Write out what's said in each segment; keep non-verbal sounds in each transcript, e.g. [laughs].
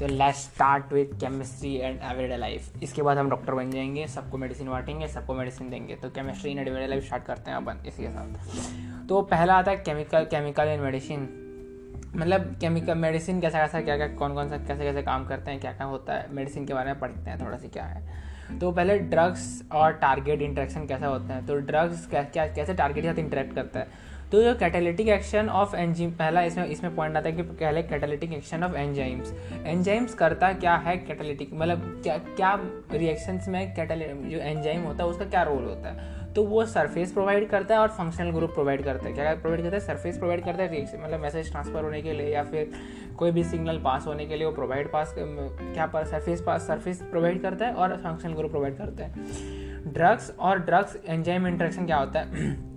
तो let's start with chemistry and everyday life इसके बाद हम डॉक्टर बन जाएँगे, सबको मेडिसिन बांटेंगे, सबको मेडिसिन देंगे। तो chemistry and everyday life start करते हैं अपन इसके साथ। तो पहला आता है केमिकल केमिकल एंड मेडिसिन मतलब केमिकल मेडिसिन कैसा कैसा क्या क्या कौन कौन सा कैसे कैसे काम करते हैं क्या क्या होता है मेडिसिन के बारे में पढ़ते हैं, थोड़ा सी क्या है। तो पहले ड्रग्स और टारगेट इंटरेक्शन कैसा होता है? तो ड्रग्स क्या क्या, कैसे टारगेट के साथ इंटरेक्ट करता है? तो जो कैटेलिटिक एक्शन ऑफ़ एंजाइम पहला इसमें इसमें पॉइंट आता है कि पहले catalytic action of enzymes enzymes करता क्या है कैटेलिटिक मतलब क्या क्या रिएक्शंस में जो एंजाइम होता है, उसका क्या रोल होता है? तो वो सरफेस प्रोवाइड करता है और फंक्शनल ग्रुप प्रोवाइड करता है। क्या प्रोवाइड करता है? सरफेस प्रोवाइड करता है रिएक्शन मतलब मैसेज ट्रांसफ़र होने के लिए या फिर कोई भी सिग्नल पास होने के लिए वो प्रोवाइड पास क्या पर सरफेस पास सरफेस प्रोवाइड करता है और फंक्शनल ग्रुप प्रोवाइड करता है। ड्रग्स और ड्रग्स एंजाइम इंट्रेक्शन क्या होता है?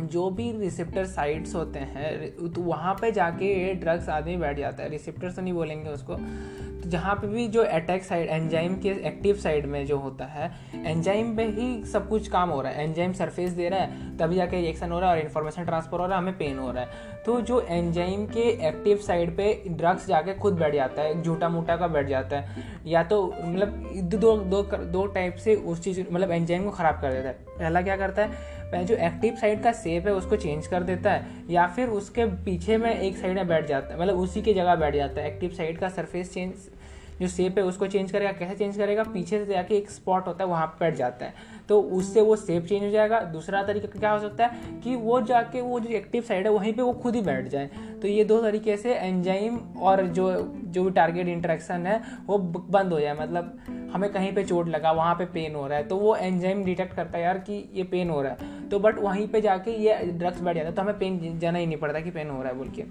जो भी रिसिप्टर साइट्स होते हैं तो वहाँ पे जाके ये ड्रग्स आदमी बैठ जाता है। रिसिप्टर तो नहीं बोलेंगे उसको। तो जहाँ पे भी जो अटैक साइड एंजाइम के एक्टिव साइड में जो होता है एंजाइम पे ही सब कुछ काम हो रहा है। एंजाइम सरफेस दे रहा है, तभी जाके रिएक्शन हो रहा है और इन्फॉर्मेशन ट्रांसफ़र हो रहा है, हमें पेन हो रहा है। तो जो एंजाइम के एक्टिव साइड पे ड्रग्स जाके खुद बैठ जाता है झूठा मूठा का बैठ जाता है। या तो मतलब दो दो दो टाइप से उस चीज़ मतलब एंजाइम को ख़राब कर देता है। पहला क्या करता है जो एक्टिव साइड का सेप है, उसको चेंज कर देता है, या फिर उसके पीछे में एक साइड में बैठ जाता है मतलब उसी की जगह बैठ जाता है एक्टिव साइड का सरफेस चेंज जो सेप है, उसको चेंज करेगा, कैसे चेंज करेगा? पीछे से जाके एक स्पॉट होता है, वहाँ पर बैठ जाता है। तो उससे वो सेप चेंज हो जाएगा। दूसरा तरीका क्या हो सकता है कि वो जाके वो जो एक्टिव साइड है, वहीं पे वो खुद ही बैठ जाए। तो ये दो तरीके से एंजाइम और जो जो भी टारगेट इंट्रैक्शन है, वो बंद हो जाए। मतलब हमें कहीं पे चोट लगा, वहाँ पे पेन हो रहा है तो वो एंजाइम डिटेक्ट करता है यार कि ये पेन हो रहा है। तो बट वहीं पे जाके ये ड्रग्स बैठ जाता है तो हमें पेन जाना ही नहीं पड़ता कि पेन हो रहा है बोल के।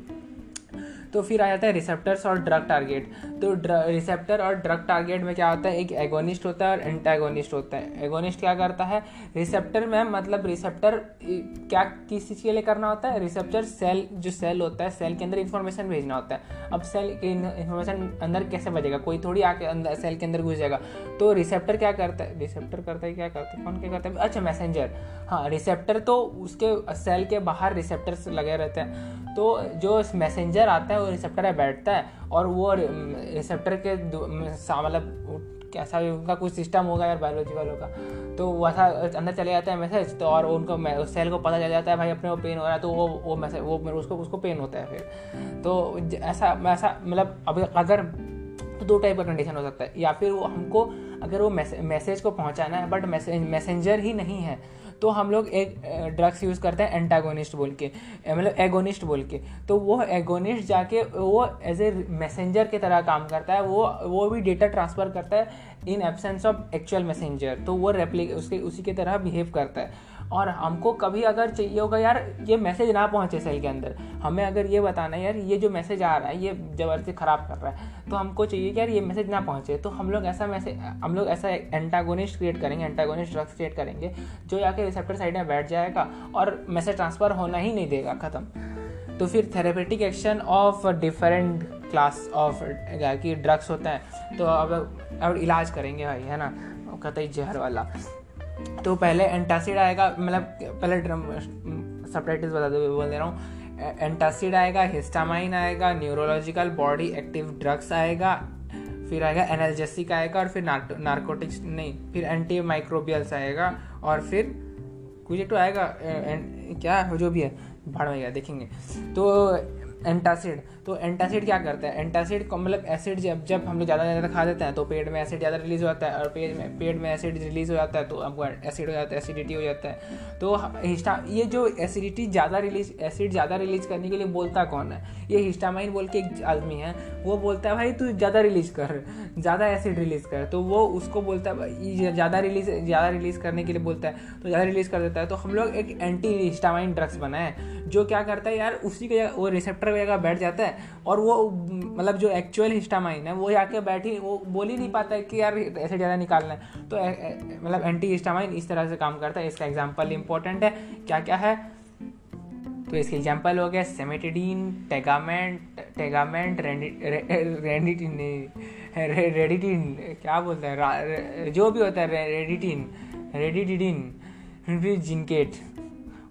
तो फिर आ जाता है रिसेप्टर्स और ड्रग टारगेट तो रिसेप्टर और ड्रग टारगेट में क्या होता है? एक एगोनिस्ट होता है और एंटागोनिस्ट होता है. एगोनिस्ट क्या करता है? रिसेप्टर में मतलब रिसेप्टर क्या, किस चीज़ के लिए करना होता है? रिसेप्टर सेल जो सेल होता है सेल के अंदर इंफॉर्मेशन भेजना होता है. अब सेल की इंफॉर्मेशन अंदर कैसे बजेगा कोई थोड़ी आके अंदर सेल के अंदर घुस जाएगा. तो रिसेप्टर क्या करता है? रिसेप्टर करता है, क्या करता है? कौन क्या करता है? अच्छा मैसेंजर हाँ रिसेप्टर तो उसके सेल के बाहर रिसेप्टर्स लगे रहते हैं. तो जो मैसेंजर आता है रिसेप्टर है बैठता है और वो रिसेप्टर के मतलब कैसा भी उनका कुछ सिस्टम होगा यार बायोलॉजी वालों का। तो वैसा अंदर चले जाता है मैसेज तो और उनको उस सेल को पता चल जाता है, भाई अपने को पेन हो रहा है तो वो वो मैसेज वो उसको उसको पेन होता है फिर। तो ऐसा ऐसा मतलब अभी अगर तो दो टाइप का कंडीशन हो सकता है। या फिर वो हमको, अगर वो मैसेज को पहुंचाना है बट मैसेज मैसेंजर ही नहीं है तो हम लोग एक ड्रग्स यूज़ करते हैं एंटागोनिस्ट बोल के मतलब एगोनिस्ट बोल के। तो वो एगोनिस्ट जाके, वो एज ए मैसेंजर की तरह काम करता है, वो वो भी डेटा ट्रांसफ़र करता है in absence of actual messenger तो वो रेप्ली उसके, उसी की तरह बिहेव करता है। और हमको कभी अगर चाहिए होगा यार, ये मैसेज ना पहुँचे सेल के अंदर। हमें अगर ये बताना है यार, ये जो मैसेज आ रहा है, ये ज़बरदस्ती ख़राब कर रहा है तो हमको चाहिए कि यार ये मैसेज ना पहुँचे। तो हम लोग ऐसा मैसेज हम लोग ऐसा एंटागोनिस्ट क्रिएट करेंगे एंटागोनिस्ट ड्रग्स क्रिएट करेंगे, जो जाके रिसेप्टर साइड में बैठ जाएगा और मैसेज ट्रांसफ़र होना ही नहीं देगा, ख़त्म। तो फिर therapeutic action of different class of कि ड्रग्स होते हैं तो अब अब इलाज करेंगे भाई, है ना? कतई जहर वाला। तो पहले एंटासिड आएगा मतलब पहले सपरेटिस बता दो, बोल दे रहा हूँ। एंटासिड आएगा हिस्टामाइन आएगा न्यूरोलॉजिकल बॉडी एक्टिव ड्रग्स आएगा, फिर आएगा एनर्जेसिक आएगा और फिर नार्कोटिक्स नहीं, फिर एंटी माइक्रोबियल्स आएगा और फिर कुछ तो आएगा क्या, जो भी है भाड़ में गया, देखेंगे। तो एंटासिड। तो एंटासिड क्या करता है? एंटासिड को मतलब एसिड जब जब हम लोग ज़्यादा ज़्यादा खा देते हैं तो पेट में एसिड ज़्यादा रिलीज़ हो जाता है और पेट में पेट में एसिड रिलीज़ हो जाता है तो हमको एसिड हो जाता है एसिडिटी हो जाता है। तो हिस्टा ये जो एसिडिटी ज़्यादा रिलीज़ एसिड ज़्यादा रिलीज़ करने के लिए बोलता कौन है? ये हिस्टामाइन बोल के एक आदमी है, वो बोलता है, भाई, तू ज़्यादा रिलीज़ कर, ज़्यादा एसिड रिलीज़ कर। तो वो उसको बोलता है ज़्यादा रिलीज़ ज़्यादा रिलीज़ करने के लिए बोलता है। तो ज़्यादा रिलीज़ कर देता है। तो हम लोग एक एंटी हिस्टामाइन ड्रग्स बनाए, जो क्या करता है यार, उसी के वो रिसेप्टर की जगह बैठ जाता है और वो मतलब जो एक्चुअल हिस्टामाइन है, वो आके बैठी, वो बोल ही नहीं पाता है कि यार ऐसे ज़्यादा निकालना है। तो मतलब एंटी हिस्टामाइन इस तरह से काम करता है। इसका एग्ज़ाम्पल इंपॉर्टेंट है। क्या क्या है? तो इसके एग्ज़ाम्पल हो गया सेमेटिडीन टेगामेंट टेगामेंट रेडिटिन रेडिटिन क्या बोलते हैं? जो भी होता है रेडिटिन रेडिटिन फिर जिनकेट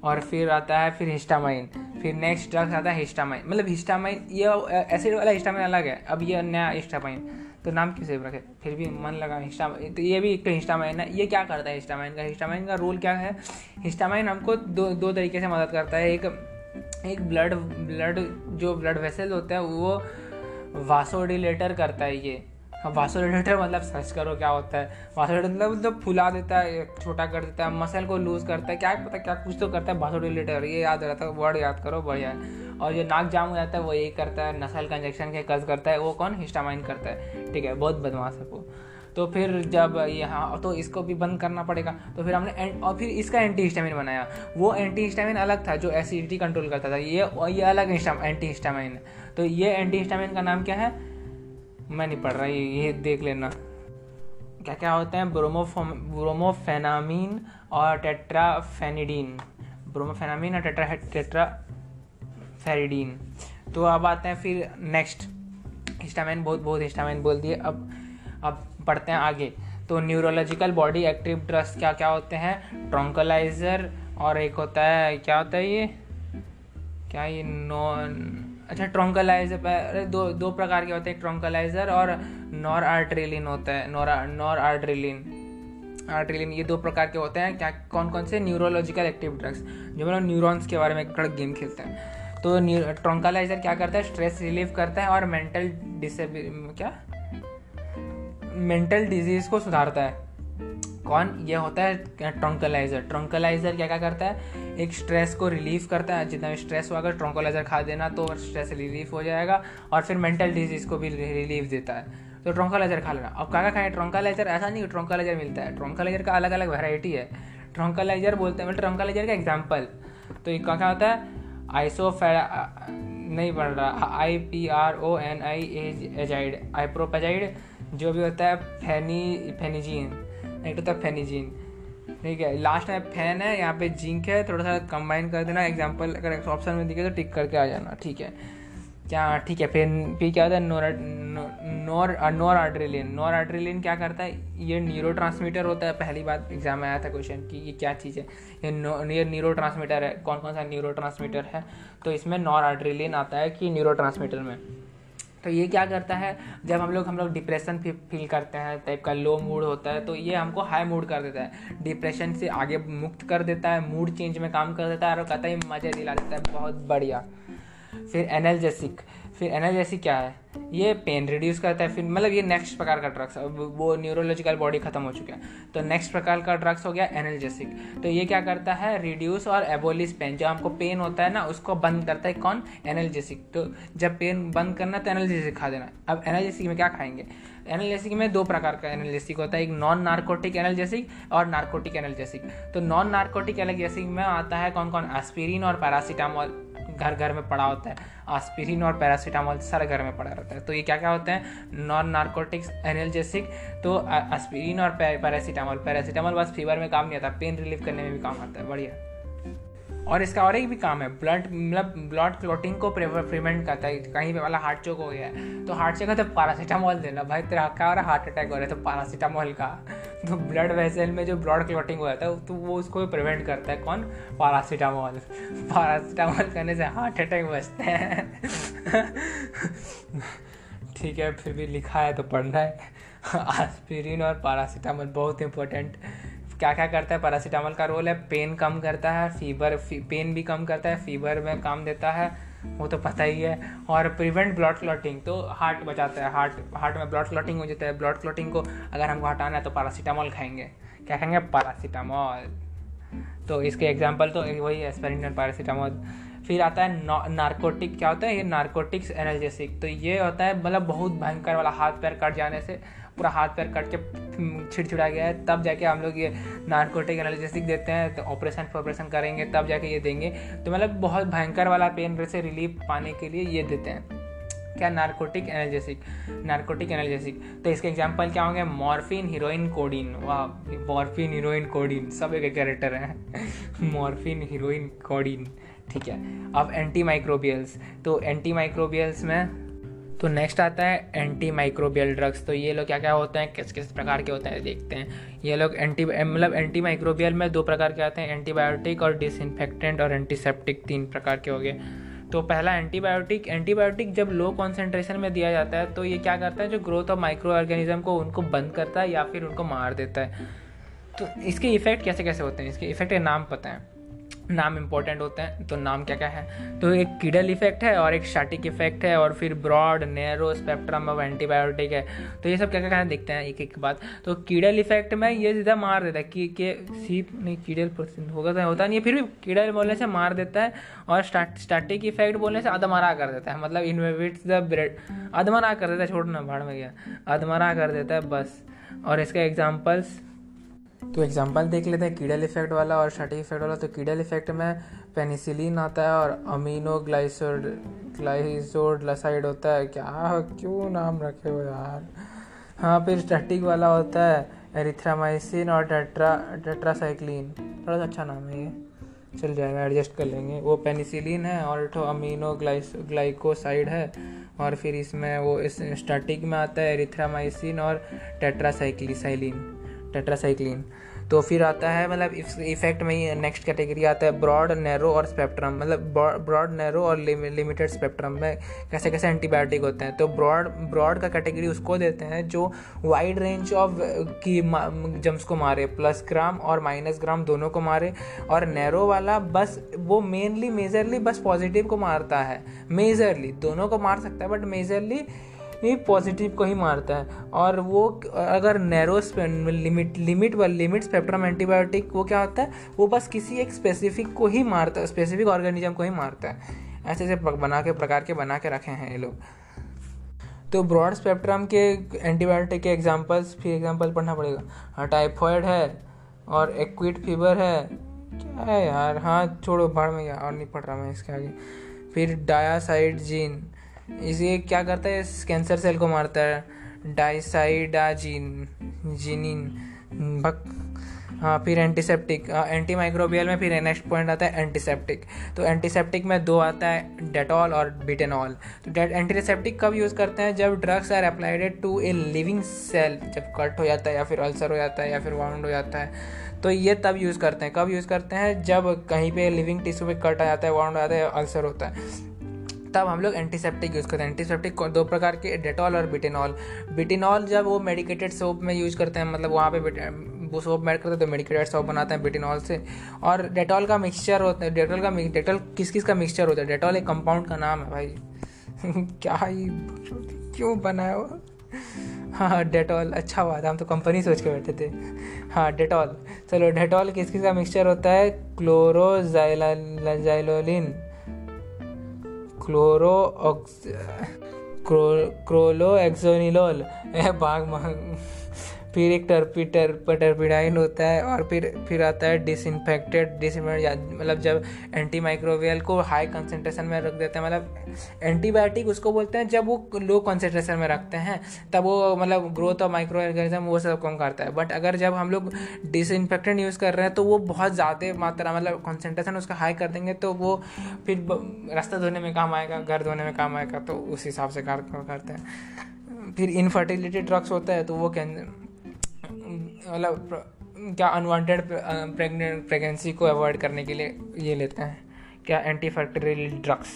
और फिर आता है फिर हिस्टामाइन, फिर नेक्स्ट ड्रग्स आता है हिस्टामाइन। मतलब हिस्टामाइन, ये एसिड वाला हिस्टामाइन अलग है, अब ये नया हिस्टामाइन। तो नाम क्यों सेव रखे? फिर भी मन लगा हिस्टामाइन तो ये भी एक तो हिस्टामाइन है, ये क्या करता है हिस्टामाइन का? हिस्टामाइन का रोल क्या है? हिस्टामाइन हमको दो दो तरीके से मदद करता है। एक एक ब्लड ब्लड जो ब्लड वेसल होता है, वो वासोडिलेटर करता है ये। वासोडिलेटर मतलब सर्च करो क्या होता है? वासोडिलेटर मतलब मतलब फुला देता है छोटा कर देता है मसल को लूज करता है, क्या पता क्या कुछ तो करता है वासोडिलेटर ये याद रहता है वर्ड याद करो, बढ़िया है। और जो नाक जाम हो जाता है, वो यही करता है, नसल का इंजेक्शन के कज करता है, वो कौन? हिस्टामाइन करता है। ठीक है, बहुत बदमाश है वो। तो फिर जब यहाँ तो इसको भी बंद करना पड़ेगा। तो फिर हमने और फिर इसका एंटी हिस्टामिन बनाया। वो एंटी हिस्टामिन अलग था, जो एसिडिटी कंट्रोल करता था। ये ये अलग एंटी हिस्टामिन है तो ये एंटी हिस्टामिन का नाम क्या है? मैं नहीं पढ़ रहा, ये ये देख लेना। क्या क्या होते हैं? ब्रोमोफोम, ब्रोमोफेनामीन और टेट्राफेनिडीन। ब्रोमोफेनामीन और टेट्रा, टेट्राफेरिडीन। तो अब आते हैं फिर नेक्स्ट हिस्टामिन, बहुत बहुत हिस्टामिन बोल दिए। अब अब पढ़ते हैं आगे। तो न्यूरोलॉजिकल बॉडी एक्टिव ड्रग्स क्या क्या होते हैं? ट्रोंकलाइजर और एक होता है, क्या होता है ये? क्या ये? नॉन अच्छा ट्रोंकलाइजर अरे, दो दो प्रकार के होते हैं ट्रोंकलाइजर और नॉर आर्ट्रेलिन होता है नॉर नॉर आर्ट्रेलिन आर्ट्रेलिन ये दो प्रकार के होते हैं, क्या कौन कौन से? न्यूरोलॉजिकल एक्टिव ड्रग्स जो मतलब न्यूरॉन्स के बारे में कड़क गेम खेलते हैं। तो ट्रोंकलाइजर क्या करता है? स्ट्रेस रिलीव करता है और मेंटल डिसेबिल क्या? मेंटल डिज़ीज़ को सुधारता है। कौन? ये होता है ट्रोंकलाइजर ट्रोंकलाइजर क्या क्या करता है? एक स्ट्रेस को रिलीफ करता है। जितना भी स्ट्रेस होगा ट्रोंकोलाइजर खा देना तो स्ट्रेस रिलीफ हो जाएगा और फिर मेंटल डिज़ीज़ को भी रिलीफ देता है। तो ट्रोंकोलाइजर खा लेना। अब क्या खाएँ? ट्रोंकोलाइजर ऐसा नहीं ट्रोंकोलाइजर मिलता है। ट्रोंकोलाइजर का अलग अलग वेराइटी है। ट्रोंकोलाइजर बोलते हैं मतलब ट्रोंकलाइजर का एग्ज़ाम्पल तो ये क्या होता है? आइसोफे नहीं, पढ़ रहा। I P R O N I azide iproniazid जो भी होता है फैनी फेनीजीन एक होता है फेनीजीन ठीक है लास्ट में फ़ैन है, यहाँ पे जिंक है, थोड़ा सा कंबाइन कर देना एग्ज़ाम्पल अगर ऑप्शन में दिखे तो टिक करके आ जाना, ठीक है। क्या, ठीक है फिर फिर क्या होता है नोर नोर नोर आर्ड्रिलिन नोर आर्ड्रिलिन क्या करता है, ये न्यूरो ट्रांसमीटर होता है, पहली बात एग्ज़ाम में आया था क्वेश्चन कि, ये क्या चीज़ है, ये नो ये न्यूरो ट्रांसमीटर है कौन कौन सा न्यूरो ट्रांसमीटर है तो इसमें नॉर आर्ड्रिलिन आता है कि न्यूरो ट्रांसमीटर में। तो ये क्या करता है, जब हम लोग हम लोग डिप्रेशन फील करते हैं टाइप का लो मूड होता है तो ये हमको हाई मूड कर देता है। डिप्रेशन से आगे मुक्त कर देता है मूड चेंज में काम कर देता है और कहता है मज़े दिला देता है, बहुत बढ़िया। फिर एनर्जेसिक फिर एनर्जेसिक क्या है? ये पेन रिड्यूस करता है, फिर मतलब ये नेक्स्ट प्रकार का ड्रग्स वो न्यूरोलॉजिकल बॉडी खत्म हो चुका है। तो नेक्स्ट प्रकार का ड्रग्स हो गया एनर्जेसिक तो ये क्या करता है? रिड्यूस और एबोलिस पेन जो हमको पेन होता है ना, उसको बंद करता है कौन? एनर्जेसिक तो जब पेन बंद करना तो एनर्जेसिक खा देना। अब एनर्जेसिक में क्या खाएँगे? एनालिसिक में दो प्रकार का एनालिसिक होता है। एक नॉन नार्कोटिक एनालिसिक और नार्कोटिक एनालिसिक तो नॉन नार्कोटिक एनालिसिक में आता है कौन कौन एस्पिरिन और पैरासीटामोल घर घर में पड़ा होता है। आस्पिरिन और पैरासीटामोल सारे घर में पड़ा रहता है। तो ये क्या क्या होते हैं? नॉन नार्कोटिक्स एनर्जेसिक तो आस्पिरिन और पैरासीटामोल पैरासीटामोल बस फीवर में काम नहीं आता पेन रिलीफ करने में भी काम आता है। बढ़िया। और इसका और एक भी काम है ब्लड मतलब ब्लड क्लोटिंग को प्रिवेंट करता है। कहीं पे वाला हार्ट चोक हो गया है तो हार्ट चोक है तो पैरासीटामोल देना। भाई, तेरा क्या रहा हार्ट अटैक हो रहा है तो पैरासीटामोल का। तो ब्लड वेसल में जो ब्लड क्लोटिंग हो जाता है तो वो उसको प्रिवेंट करता है। कौन? पैरासीटामोल पैरासीटामोल करने से हार्ट अटैक बचते हैं। ठीक है, फिर भी लिखा है तो पढ़ना है। [laughs] आस्पिरिन और पैरासीटामोल बहुत इंपॉर्टेंट क्या क्या करता है? पैरासीटामोल का रोल है पेन कम करता है फीवर फ़ी, पेन भी कम करता है फीवर में काम देता है वो तो पता ही है। और प्रिवेंट ब्लड क्लॉटिंग तो हार्ट बचाता है हार्ट हार्ट में ब्लड क्लॉटिंग हो जाता है। ब्लड क्लॉटिंग को अगर हमको हटाना है तो पैरासीटामोल खाएँगे। क्या खाएँगे? पैरासीटामोल तो इसके एग्ज़ाम्पल तो वही एस्पेरिन पैरासीटामोल फिर आता है नारकोटिक क्या होता है? ये नारकोटिक्स एनर्जेसिक तो ये होता है मतलब बहुत भयंकर वाला हाथ पैर कट जाने से पूरा हाथ पैर कट के छिड़छिड़ा गया है, तब जाके हम लोग ये नार्कोटिक एनालिसिक देते हैं तो ऑपरेशन ऑपरेशन करेंगे, तब जाके ये देंगे। तो मतलब बहुत भयंकर वाला पेन से रिलीफ पाने के लिए ये देते हैं। क्या नार्कोटिक एनालिसिक नार्कोटिक एनालिसिक तो इसके एग्जांपल क्या होंगे? मॉर्फिन हीरोइन कोडिन वाह मॉर्फिन हीरोइन कोडिन सब एक कैरेक्टर है। मॉर्फिन हीरोइन कोडिन ठीक है। अब एंटी माइक्रोबियल्स तो एंटी माइक्रोबियल्स में तो नेक्स्ट आता है एंटी माइक्रोबियल ड्रग्स तो ये लोग क्या क्या होते हैं? किस किस प्रकार के होते हैं? देखते हैं। ये लोग एंटी मतलब एंटी माइक्रोबियल में दो प्रकार के आते हैं एंटीबायोटिक और डिसइनफेक्टेंट और एंटीसेप्टिक तीन प्रकार के हो गए। तो पहला एंटीबायोटिक एंटीबायोटिक जब लो कॉन्सेंट्रेशन में दिया जाता है तो ये क्या करता है? जो ग्रोथ ऑफ़ माइक्रो ऑर्गेनिज्म को उनको बंद करता है या फिर उनको मार देता है। तो इसके इफ़ेक्ट कैसे कैसे होते हैं? इसके इफ़ेक्ट के नाम पता है। नाम इंपॉर्टेंट होते हैं तो नाम क्या क्या है? तो एक कीडल इफ़ेक्ट है और एक स्टैटिक इफ़ेक्ट है और फिर broad narrow spectrum of antibiotic है। तो ये सब क्या क्या देखते हैं? एक एक बात। तो कीडल इफ़ेक्ट में ये सीधा मार देता है कि, के सीप नहीं कीडल होगा तो होता नहीं फिर भी कीडल बोलने से मार देता है और स्टैटिक इफ़ेक्ट बोलने से अधमरा कर देता है। मतलब इनविट्स द ब्रेड अधमरा कर देता है, छोड़ना, भाड़ में गया। अधमरा कर देता है, बस। और इसके एग्जाम्पल्स तो एग्जांपल देख लेते हैं कीडल इफ़ेक्ट वाला और शटी इफ़ेक्ट वाला। तो कीडल इफ़ेक्ट में पेनिसिलिन आता है और अमीनो ग्लाइसोड ग्लाइसोडलासाइड होता है। क्या? क्यों नाम रखे हो यार? हाँ फिर स्टैटिक वाला होता है एरिथ्रामाइसिन और टेट्रा टेट्रासाइक्लिन थोड़ा सा अच्छा नाम है ये। चल जाएगा एडजस्ट कर लेंगे। वो पेनिसिलिन है और तो अमीनो ग्लाइस ग्लाइकोसाइड है। और फिर इसमें वो इस स्टैटिक में आता है एरिथ्रामाइसिन और टेट्रासाइक्लिसाइलिन टेट्रासाइक्लिन तो फिर आता है मतलब इफ़ेक्ट में ही नेक्स्ट कैटेगरी आता है ब्रॉड नैरो और स्पेक्ट्रम मतलब ब्रॉड नैरो और लिमिटेड स्पेक्ट्रम में कैसे कैसे एंटीबायोटिक होते हैं. तो ब्रॉड ब्रॉड का कैटेगरी उसको देते हैं जो वाइड रेंज ऑफ़ की जम्स को मारे प्लस ग्राम और माइनस ग्राम दोनों को मारे. और नैरो वाला बस, वो मेनली मेजरली बस पॉजिटिव को मारता है. मेजरली दोनों को मार सकता है बट मेजरली ही पॉजिटिव को ही मारता है। और वो अगर नैरो लिमिट लिमिट व लिमिट स्पेक्ट्रम एंटीबायोटिक वो क्या होता है? वो बस किसी एक स्पेसिफिक को ही मारता है स्पेसिफिक ऑर्गेनिज्म को ही मारता है। ऐसे ऐसे बना के, प्रकार के बना के रखे हैं ये लोग। तो ब्रॉड स्पेक्ट्रम के एंटीबायोटिक के एग्जाम्पल्स फिर एग्जांपल पढ़ना पड़ेगा। हाँ टाइफॉइड है और एक्विट फीवर है। क्या है यार? हाँ छोड़ो भाड़ में और नहीं पढ़ रहा मैं इसके आगे। फिर डायासाइड जीन इसे क्या करता है? कैंसर सेल को मारता है। डाइसाइडाजीन जिनिन भक हाँ फिर एंटीसेप्टिक एंटी माइक्रोबियल में फिर नेक्स्ट पॉइंट आता है एंटीसेप्टिक तो एंटीसेप्टिक में दो आता है डेटॉल और बिटेनॉल तो एंटीसेप्टिक कब यूज़ करते हैं? जब drugs are applied to a living cell जब कट हो जाता है या फिर अल्सर हो जाता है या फिर वाउंड हो जाता है तो ये तब यूज़ करते हैं। कब यूज़ करते हैं? जब कहीं पे लिविंग टिश्यू पे कट आ जाता है वाउंड हो जाता है अल्सर होता है। तब हम लोग एंटीसेप्टिक यूज़ करते हैं। एंटीसेप्टिक दो प्रकार के डेटॉल और बिटेनॉल बिटेनॉल जब वो मेडिकेटेड सोप में यूज़ करते हैं मतलब वहाँ पे वो सोप मेड करते हैं तो मेडिकेटेड सोप बनाते हैं बिटेनॉल से। और डेटॉल का मिक्सचर होता है डेटॉल का डेटॉल किस किस का मिक्सचर होता है? डेटॉल एक कंपाउंड का नाम है भाई। [laughs] क्या ही क्यों बनाया वो? हाँ डेटॉल अच्छा हुआ था हम तो कंपनी सोच के बैठे थे। हाँ डेटॉल चलो डेटॉल किस किस का मिक्सचर होता है? क्लोरोजाइलोलिन क्लोरो क्रोलो एक्सोनिलोल भाग फिर एक टर्पी टर्पीटर, टर्पिडाइन होता है और फिर फिर आता है डिसइनफेक्टेड डिसइनफेक्ट मतलब जब एंटी माइक्रोवियल को हाई कंसनट्रेशन में रख देते हैं मतलब एंटीबायोटिक उसको बोलते हैं जब वो लो कंसनट्रेशन में रखते हैं, तब वो मतलब ग्रोथ ऑफ़ माइक्रो ऑर्गेनिज्म वो सब कम करता है। बट अगर जब हम लोग डिसइनफेक्टेंट यूज़ कर रहे हैं तो वो बहुत ज़्यादा मात्रा मतलब कंसनट्रेशन उसका हाई कर देंगे तो वो फिर रास्ता धोने में काम आएगा, घर धोने में काम आएगा तो उस हिसाब से करते हैं। फिर इनफर्टिलिटी ड्रग्स होता है तो वो हम्म, मतलब क्या अनवांटेड प्रेगनेंसी को अवॉइड करने के लिए ये लेते हैं, क्या एंटी फैक्टोरियल ड्रग्स